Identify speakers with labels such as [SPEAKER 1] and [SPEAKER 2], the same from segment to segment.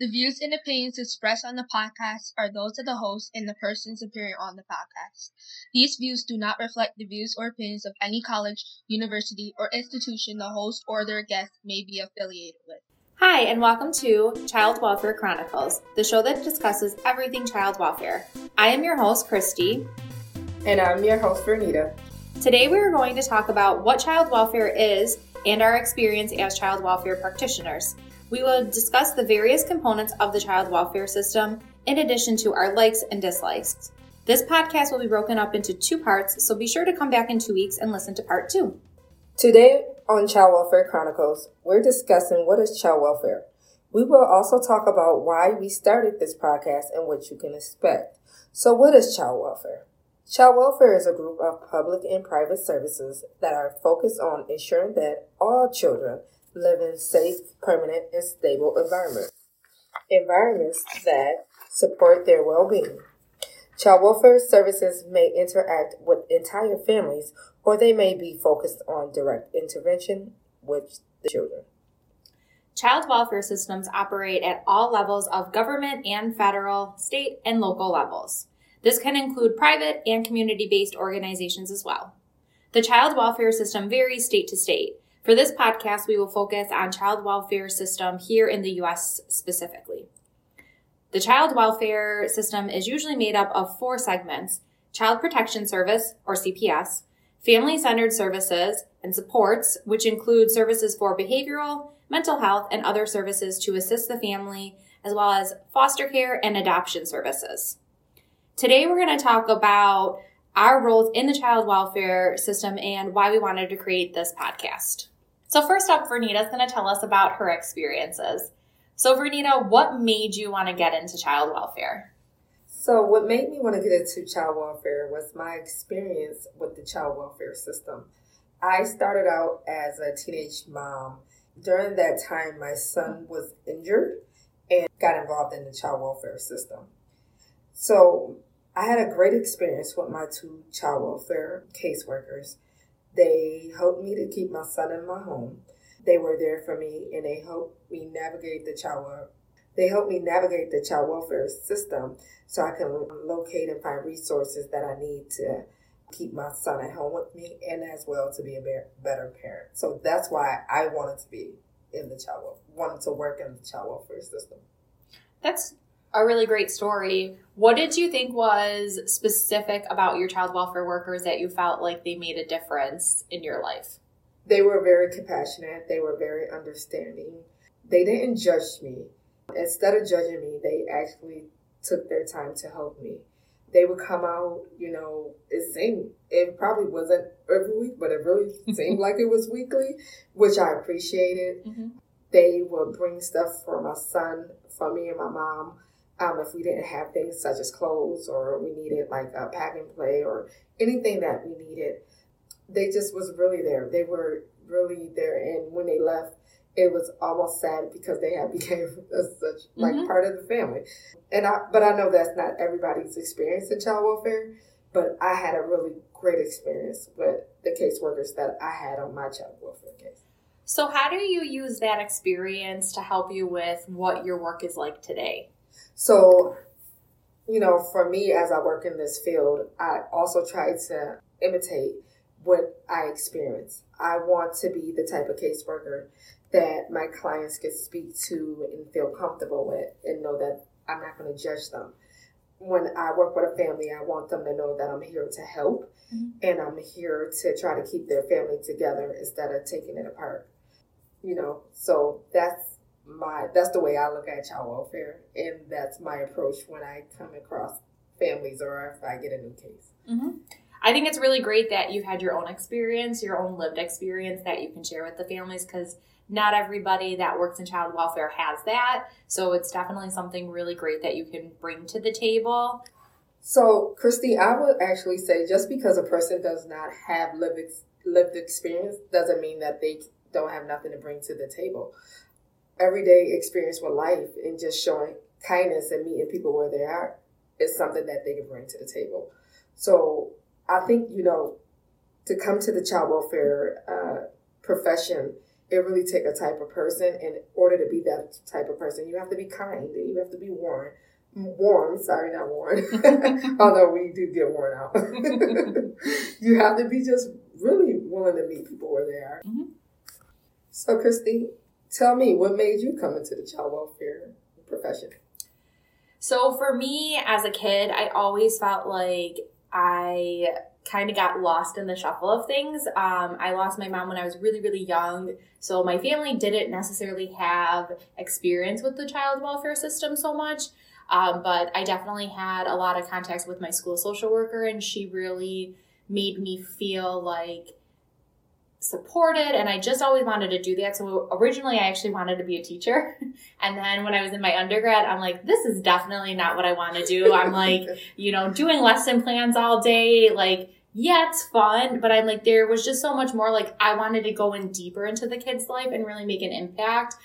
[SPEAKER 1] The views and opinions expressed on the podcast are those of the host and the persons appearing on the podcast. These views do not reflect the views or opinions of any college, university, or institution the host or their guest may be affiliated with.
[SPEAKER 2] Hi, and welcome to Child Welfare Chronicles, the show that discusses everything child welfare. I am your host, Christy.
[SPEAKER 3] And I'm your host, Vernita.
[SPEAKER 2] Today we are going to talk about what child welfare is and our experience as child welfare practitioners. We will discuss the various components of the child welfare system in addition to our likes and dislikes. This podcast will be broken up into two parts, so be sure to come back in two weeks and listen to part two.
[SPEAKER 3] Today on Child Welfare Chronicles, we're discussing what is child welfare. We will also talk about why we started this podcast and what you can expect. So, what is child welfare? Child welfare is a group of public and private services that are focused on ensuring that all children live in safe, permanent, and stable environments. Environments that support their well being. Child welfare services may interact with entire families or they may be focused on direct intervention with the children.
[SPEAKER 2] Child welfare systems operate at all levels of government and federal, state, and local levels. This can include private and community based organizations as well. The child welfare system varies state to state, for this podcast, we will focus on child welfare system here in the US specifically. The child welfare system is usually made up of four segments Child Protection Service, or CPS, Family Centered Services and Supports, which include services for behavioral, mental health, and other services to assist the family, as well as foster care and adoption services. Today, we're going to talk about our roles in the child welfare system and why we wanted to create this podcast. So first up, Vernita's going to tell us about her experiences. So Vernita, what made you want to get into child welfare?
[SPEAKER 3] So what made me want to get into child welfare was my experience with the child welfare system. I started out as a teenage mom. During that time, my son was injured and got involved in the child welfare system. So I had a great experience with my two child welfare caseworkers. They helped me to keep my son in my home. They were there for me and they helped me navigate the child they helped me navigate the child welfare system so I can locate and find resources that I need to keep my son at home with me and as well to be a better parent. So that's why I wanted to be in the child welfare, wanted to work in the child welfare system.
[SPEAKER 2] That's a really great story. What did you think was specific about your child welfare workers that you felt like they made a difference in your life?
[SPEAKER 3] They were very compassionate, they were very understanding. They didn't judge me. Instead of judging me, they actually took their time to help me. They would come out, you know, it seemed, it probably wasn't every week, but it really seemed like it was weekly, which I appreciated. Mm-hmm. They would bring stuff for my son, for me and my mom um, if we didn't have things such as clothes or we needed like a pack and play or anything that we needed, they just was really there. They were really there, and when they left, it was almost sad because they had became such like mm-hmm. part of the family. And I, but I know that's not everybody's experience in child welfare. But I had a really great experience with the caseworkers that I had on my child welfare case.
[SPEAKER 2] So, how do you use that experience to help you with what your work is like today?
[SPEAKER 3] So, you know, for me as I work in this field, I also try to imitate what I experience. I want to be the type of caseworker that my clients can speak to and feel comfortable with and know that I'm not going to judge them. When I work with a family, I want them to know that I'm here to help mm-hmm. and I'm here to try to keep their family together instead of taking it apart. You know, so that's my that's the way I look at child welfare, and that's my approach when I come across families or if I get a new case.
[SPEAKER 2] Mm-hmm. I think it's really great that you've had your own experience, your own lived experience that you can share with the families because not everybody that works in child welfare has that. So it's definitely something really great that you can bring to the table.
[SPEAKER 3] So, Christy, I would actually say just because a person does not have lived lived experience doesn't mean that they don't have nothing to bring to the table everyday experience with life and just showing kindness and meeting people where they are is something that they can bring to the table. So I think, you know, to come to the child welfare uh, profession it really take a type of person. And in order to be that type of person, you have to be kind. You have to be warm. Warm, sorry, not worn. Although we do get worn out. you have to be just really willing to meet people where they are. Mm-hmm. So, Christy, tell me what made you come into the child welfare profession?
[SPEAKER 2] So, for me as a kid, I always felt like I kind of got lost in the shuffle of things. Um, I lost my mom when I was really, really young. So my family didn't necessarily have experience with the child welfare system so much. Um, but I definitely had a lot of contacts with my school social worker, and she really made me feel like supported and I just always wanted to do that. So originally I actually wanted to be a teacher. And then when I was in my undergrad, I'm like, this is definitely not what I want to do. I'm like, you know, doing lesson plans all day, like, yeah, it's fun, but I'm like, there was just so much more. Like, I wanted to go in deeper into the kid's life and really make an impact.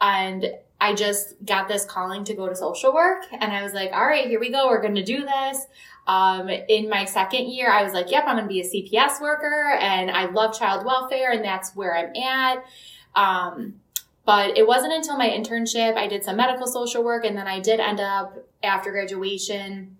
[SPEAKER 2] And I just got this calling to go to social work. And I was like, all right, here we go. We're going to do this. Um, in my second year, I was like, yep, I'm going to be a CPS worker and I love child welfare and that's where I'm at. Um, but it wasn't until my internship, I did some medical social work and then I did end up after graduation,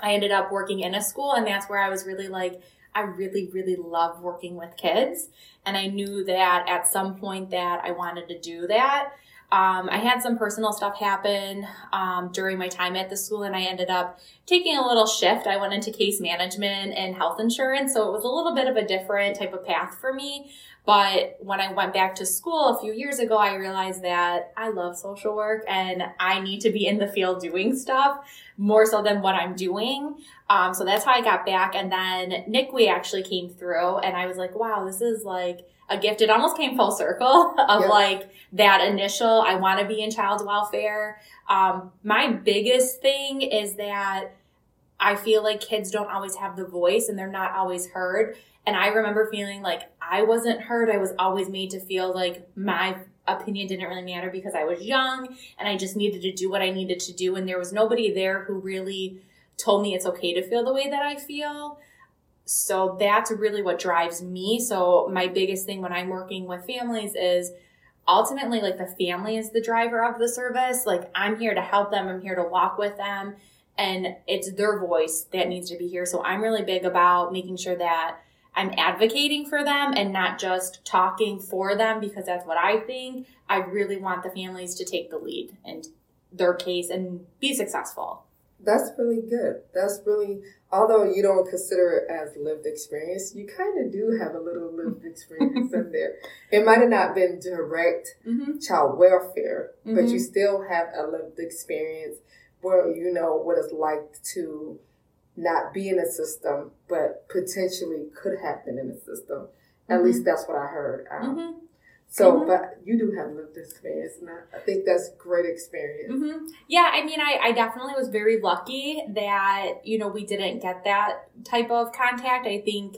[SPEAKER 2] I ended up working in a school and that's where I was really like, I really, really love working with kids. And I knew that at some point that I wanted to do that. Um, I had some personal stuff happen um, during my time at the school, and I ended up taking a little shift. I went into case management and health insurance, so it was a little bit of a different type of path for me. But when I went back to school a few years ago, I realized that I love social work and I need to be in the field doing stuff more so than what I'm doing. Um, so that's how I got back. And then NICWE actually came through, and I was like, wow, this is like a gift. It almost came full circle of like that initial, I want to be in child welfare. Um, my biggest thing is that I feel like kids don't always have the voice and they're not always heard. And I remember feeling like I wasn't heard. I was always made to feel like my opinion didn't really matter because I was young and I just needed to do what I needed to do. And there was nobody there who really told me it's okay to feel the way that I feel. So that's really what drives me. So my biggest thing when I'm working with families is ultimately like the family is the driver of the service. Like I'm here to help them. I'm here to walk with them and it's their voice that needs to be here. So I'm really big about making sure that I'm advocating for them and not just talking for them because that's what I think. I really want the families to take the lead in their case and be successful.
[SPEAKER 3] That's really good. That's really, although you don't consider it as lived experience, you kind of do have a little lived experience in there. It might have not been direct mm-hmm. child welfare, mm-hmm. but you mm-hmm. still have a lived experience where you know what it's like to not be in a system, but potentially could happen in a system. At mm-hmm. least that's what I heard. Um, mm-hmm. So, mm-hmm. but you do have lived experience, and I, I think that's great experience.
[SPEAKER 2] Mm-hmm. Yeah, I mean, I, I definitely was very lucky that you know we didn't get that type of contact. I think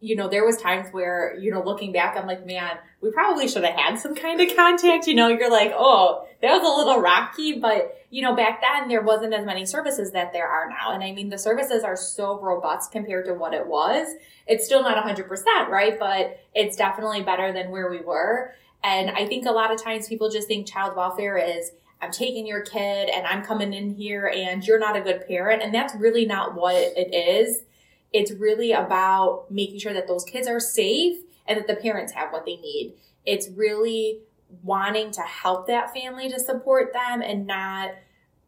[SPEAKER 2] you know, there was times where, you know, looking back, I'm like, man, we probably should have had some kind of contact. You know, you're like, oh, that was a little rocky, but you know, back then there wasn't as many services that there are now. And I mean, the services are so robust compared to what it was. It's still not 100%, right? But it's definitely better than where we were. And I think a lot of times people just think child welfare is, I'm taking your kid and I'm coming in here and you're not a good parent. And that's really not what it is it's really about making sure that those kids are safe and that the parents have what they need. It's really wanting to help that family to support them and not,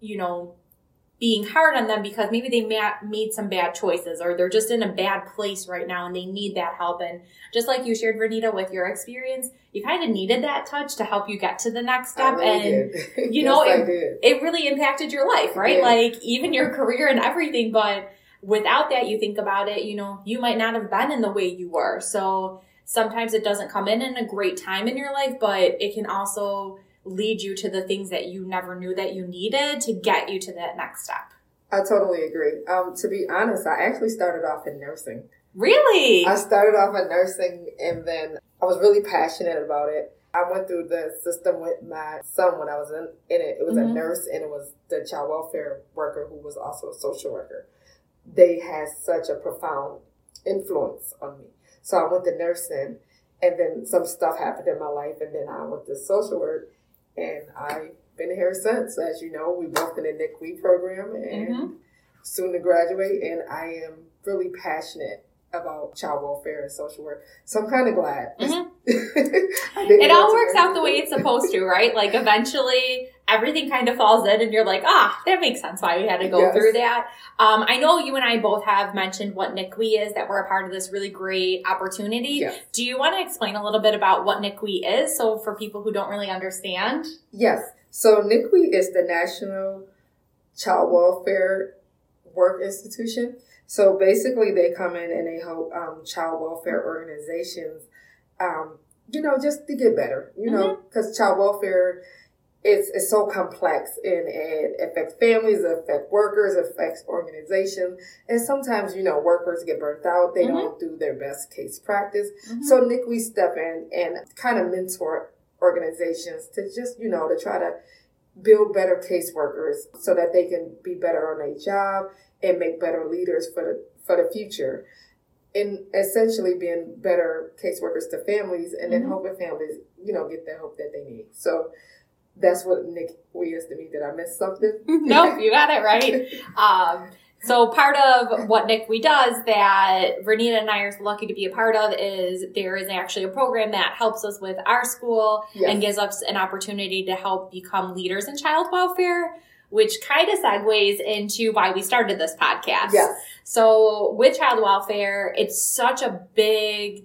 [SPEAKER 2] you know, being hard on them because maybe they made some bad choices or they're just in a bad place right now and they need that help. And just like you shared, Vernita, with your experience, you kind of needed that touch to help you get to the next step. Really and, you know, yes, it, it really impacted your life, right? Like even your career and everything. But without that, you think about it, you know, you might not have been in the way you were. So sometimes it doesn't come in in a great time in your life, but it can also lead you to the things that you never knew that you needed to get you to that next step.
[SPEAKER 3] I totally agree. Um, to be honest, I actually started off in nursing.
[SPEAKER 2] Really?
[SPEAKER 3] I started off in nursing and then I was really passionate about it. I went through the system with my son when I was in, in it. It was mm-hmm. a nurse and it was the child welfare worker who was also a social worker they had such a profound influence on me. So I went to nursing And then some stuff happened in my life, and then I went to social work, and I've been here since. As you know, we both in the NICWE program, and
[SPEAKER 2] Mhm.
[SPEAKER 3] soon to graduate, and I am really passionate about child welfare and social work. So I'm kind of glad.
[SPEAKER 2] Mhm. It all works out the way it's supposed to, right? Like eventually everything kind of falls in and you're like, ah, that makes sense why we had to go
[SPEAKER 3] Yes.
[SPEAKER 2] through that. Um, I know you and I both have mentioned what NICWE is, that we're a part of this really great opportunity.
[SPEAKER 3] Yes.
[SPEAKER 2] Do you want to explain a little bit about what NICWE is? So for people who don't really understand.
[SPEAKER 3] Yes. So NICWE is the National Child Welfare Work Institution. So basically, they come in and they help um, child welfare organizations, um, you know, just to get better. You know, because child welfare is is so complex and it affects families, it affects workers, it affects organizations, and sometimes you know workers get burnt out. They
[SPEAKER 2] Mhm.
[SPEAKER 3] don't do their best case practice. So NICWE step in and kind of mentor organizations to just, you know, to try to build better caseworkers so that they can be better on their job and make better leaders for the for the future. And essentially being better caseworkers to families and then
[SPEAKER 2] Mhm.
[SPEAKER 3] helping families, you know, get the help that they need. So that's what NICWE is to me. Did I miss something?
[SPEAKER 2] nope, you got it right. Um, so part of what NICWE does that Vernita and I are lucky to be a part of is there is actually a program that helps us with our school
[SPEAKER 3] Yes.
[SPEAKER 2] and gives us an opportunity to help become leaders in child welfare, which kind of segues into why we started this podcast.
[SPEAKER 3] Yes.
[SPEAKER 2] So with child welfare, it's such a big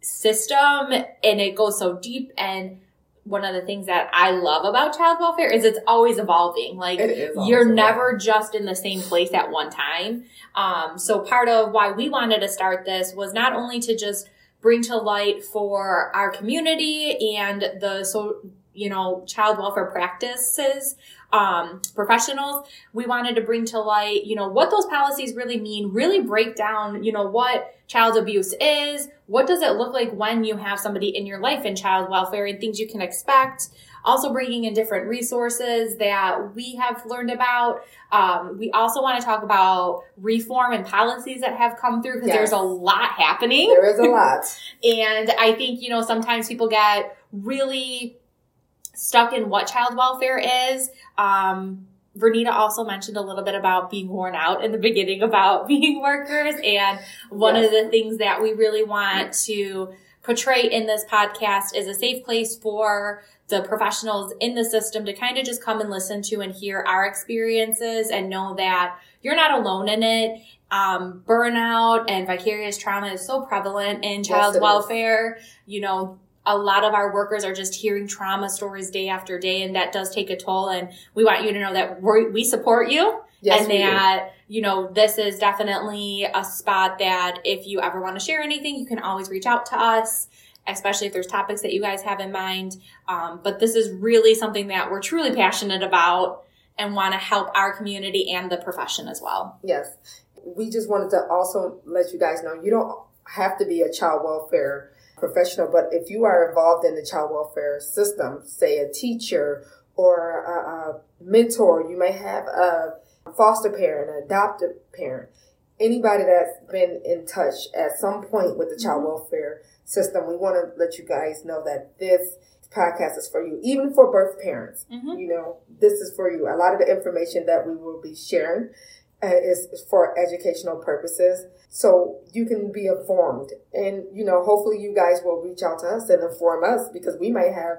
[SPEAKER 2] system and it goes so deep and one of the things that I love about child welfare is it's always evolving. Like
[SPEAKER 3] is
[SPEAKER 2] you're
[SPEAKER 3] awesome.
[SPEAKER 2] never just in the same place at one time. Um, so part of why we wanted to start this was not only to just bring to light for our community and the so you know child welfare practices um, professionals we wanted to bring to light you know what those policies really mean really break down you know what child abuse is what does it look like when you have somebody in your life in child welfare and things you can expect also bringing in different resources that we have learned about um, we also want to talk about reform and policies that have come through because
[SPEAKER 3] Yes.
[SPEAKER 2] there's a lot happening
[SPEAKER 3] There is a lot.
[SPEAKER 2] and I think, you know, sometimes people get really stuck in what child welfare is. Um, Vernita also mentioned a little bit about being worn out in the beginning about being workers. And one of the things that we really want to portray in this podcast is a safe place for the professionals in the system to kind of just come and listen to and hear our experiences and know that you're not alone in it. Um, burnout and vicarious trauma is so prevalent in child
[SPEAKER 3] is.
[SPEAKER 2] welfare. You know, a lot of our workers are just hearing trauma stories day after day, and that does take a toll. And we want you to know that we we support you
[SPEAKER 3] Yes,
[SPEAKER 2] and that you know this is definitely a spot that if you ever want to share anything you can always reach out to us especially if there's topics that you guys have in mind um, but this is really something that we're truly passionate about and want to help our community and the profession as well
[SPEAKER 3] Yes. We just wanted to also let you guys know you don't have to be a child welfare professional, but if you are involved in the child welfare system, say a teacher or a, a mentor, you may have a foster parent, an adoptive parent, anybody that's been in touch at some point with the child
[SPEAKER 2] Mhm.
[SPEAKER 3] welfare system, we want to let you guys know that this podcast is for you, even for birth parents
[SPEAKER 2] Mhm.
[SPEAKER 3] you know, this is for you. A lot of the information that we will be sharing is is for educational purposes. So you can be informed. And, you know, hopefully you guys will reach out to us and inform us because we might have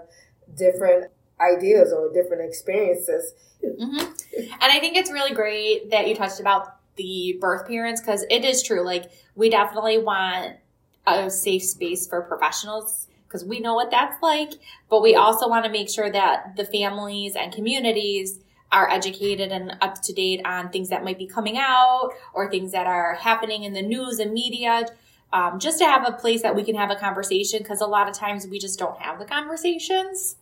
[SPEAKER 3] different ideas or different experiences.
[SPEAKER 2] hmm And I think it's really great that you touched about the birth parents because it is true. Like, we definitely want a safe space for professionals because we know what that's like. But we also want to make sure that the families and communities are educated and up to date on things that might be coming out or things that are happening in the news and media. Um, just to have a place that we can have a conversation because a lot of times we just don't have the conversations.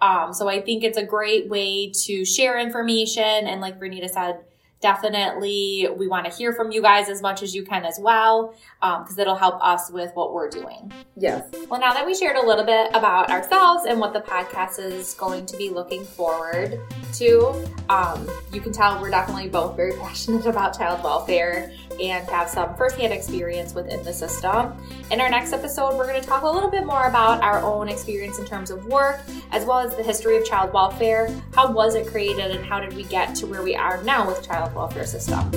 [SPEAKER 2] Um, so I think it's a great way to share information. And like Vernita said, definitely we want to hear from you guys as much as you can as well, because it'll help us with what we're doing.
[SPEAKER 3] Yes.
[SPEAKER 2] Well, now that we shared a little bit about ourselves and what the podcast is going to be looking forward to, Um, you can tell we're definitely both very passionate about child welfare and have some firsthand experience within the system. In our next episode, we're going to talk a little bit more about our own experience in terms of work, as well as the history of child welfare. How was it created, and how did we get to where we are now with child welfare system?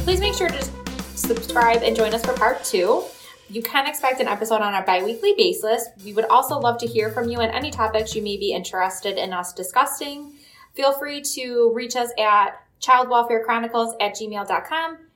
[SPEAKER 2] Please make sure to subscribe and join us for part two. You can expect an episode on a bi weekly basis. We would also love to hear from you on any topics you may be interested in us discussing. Feel free to reach us at childwelfarechronicles at gmail.com.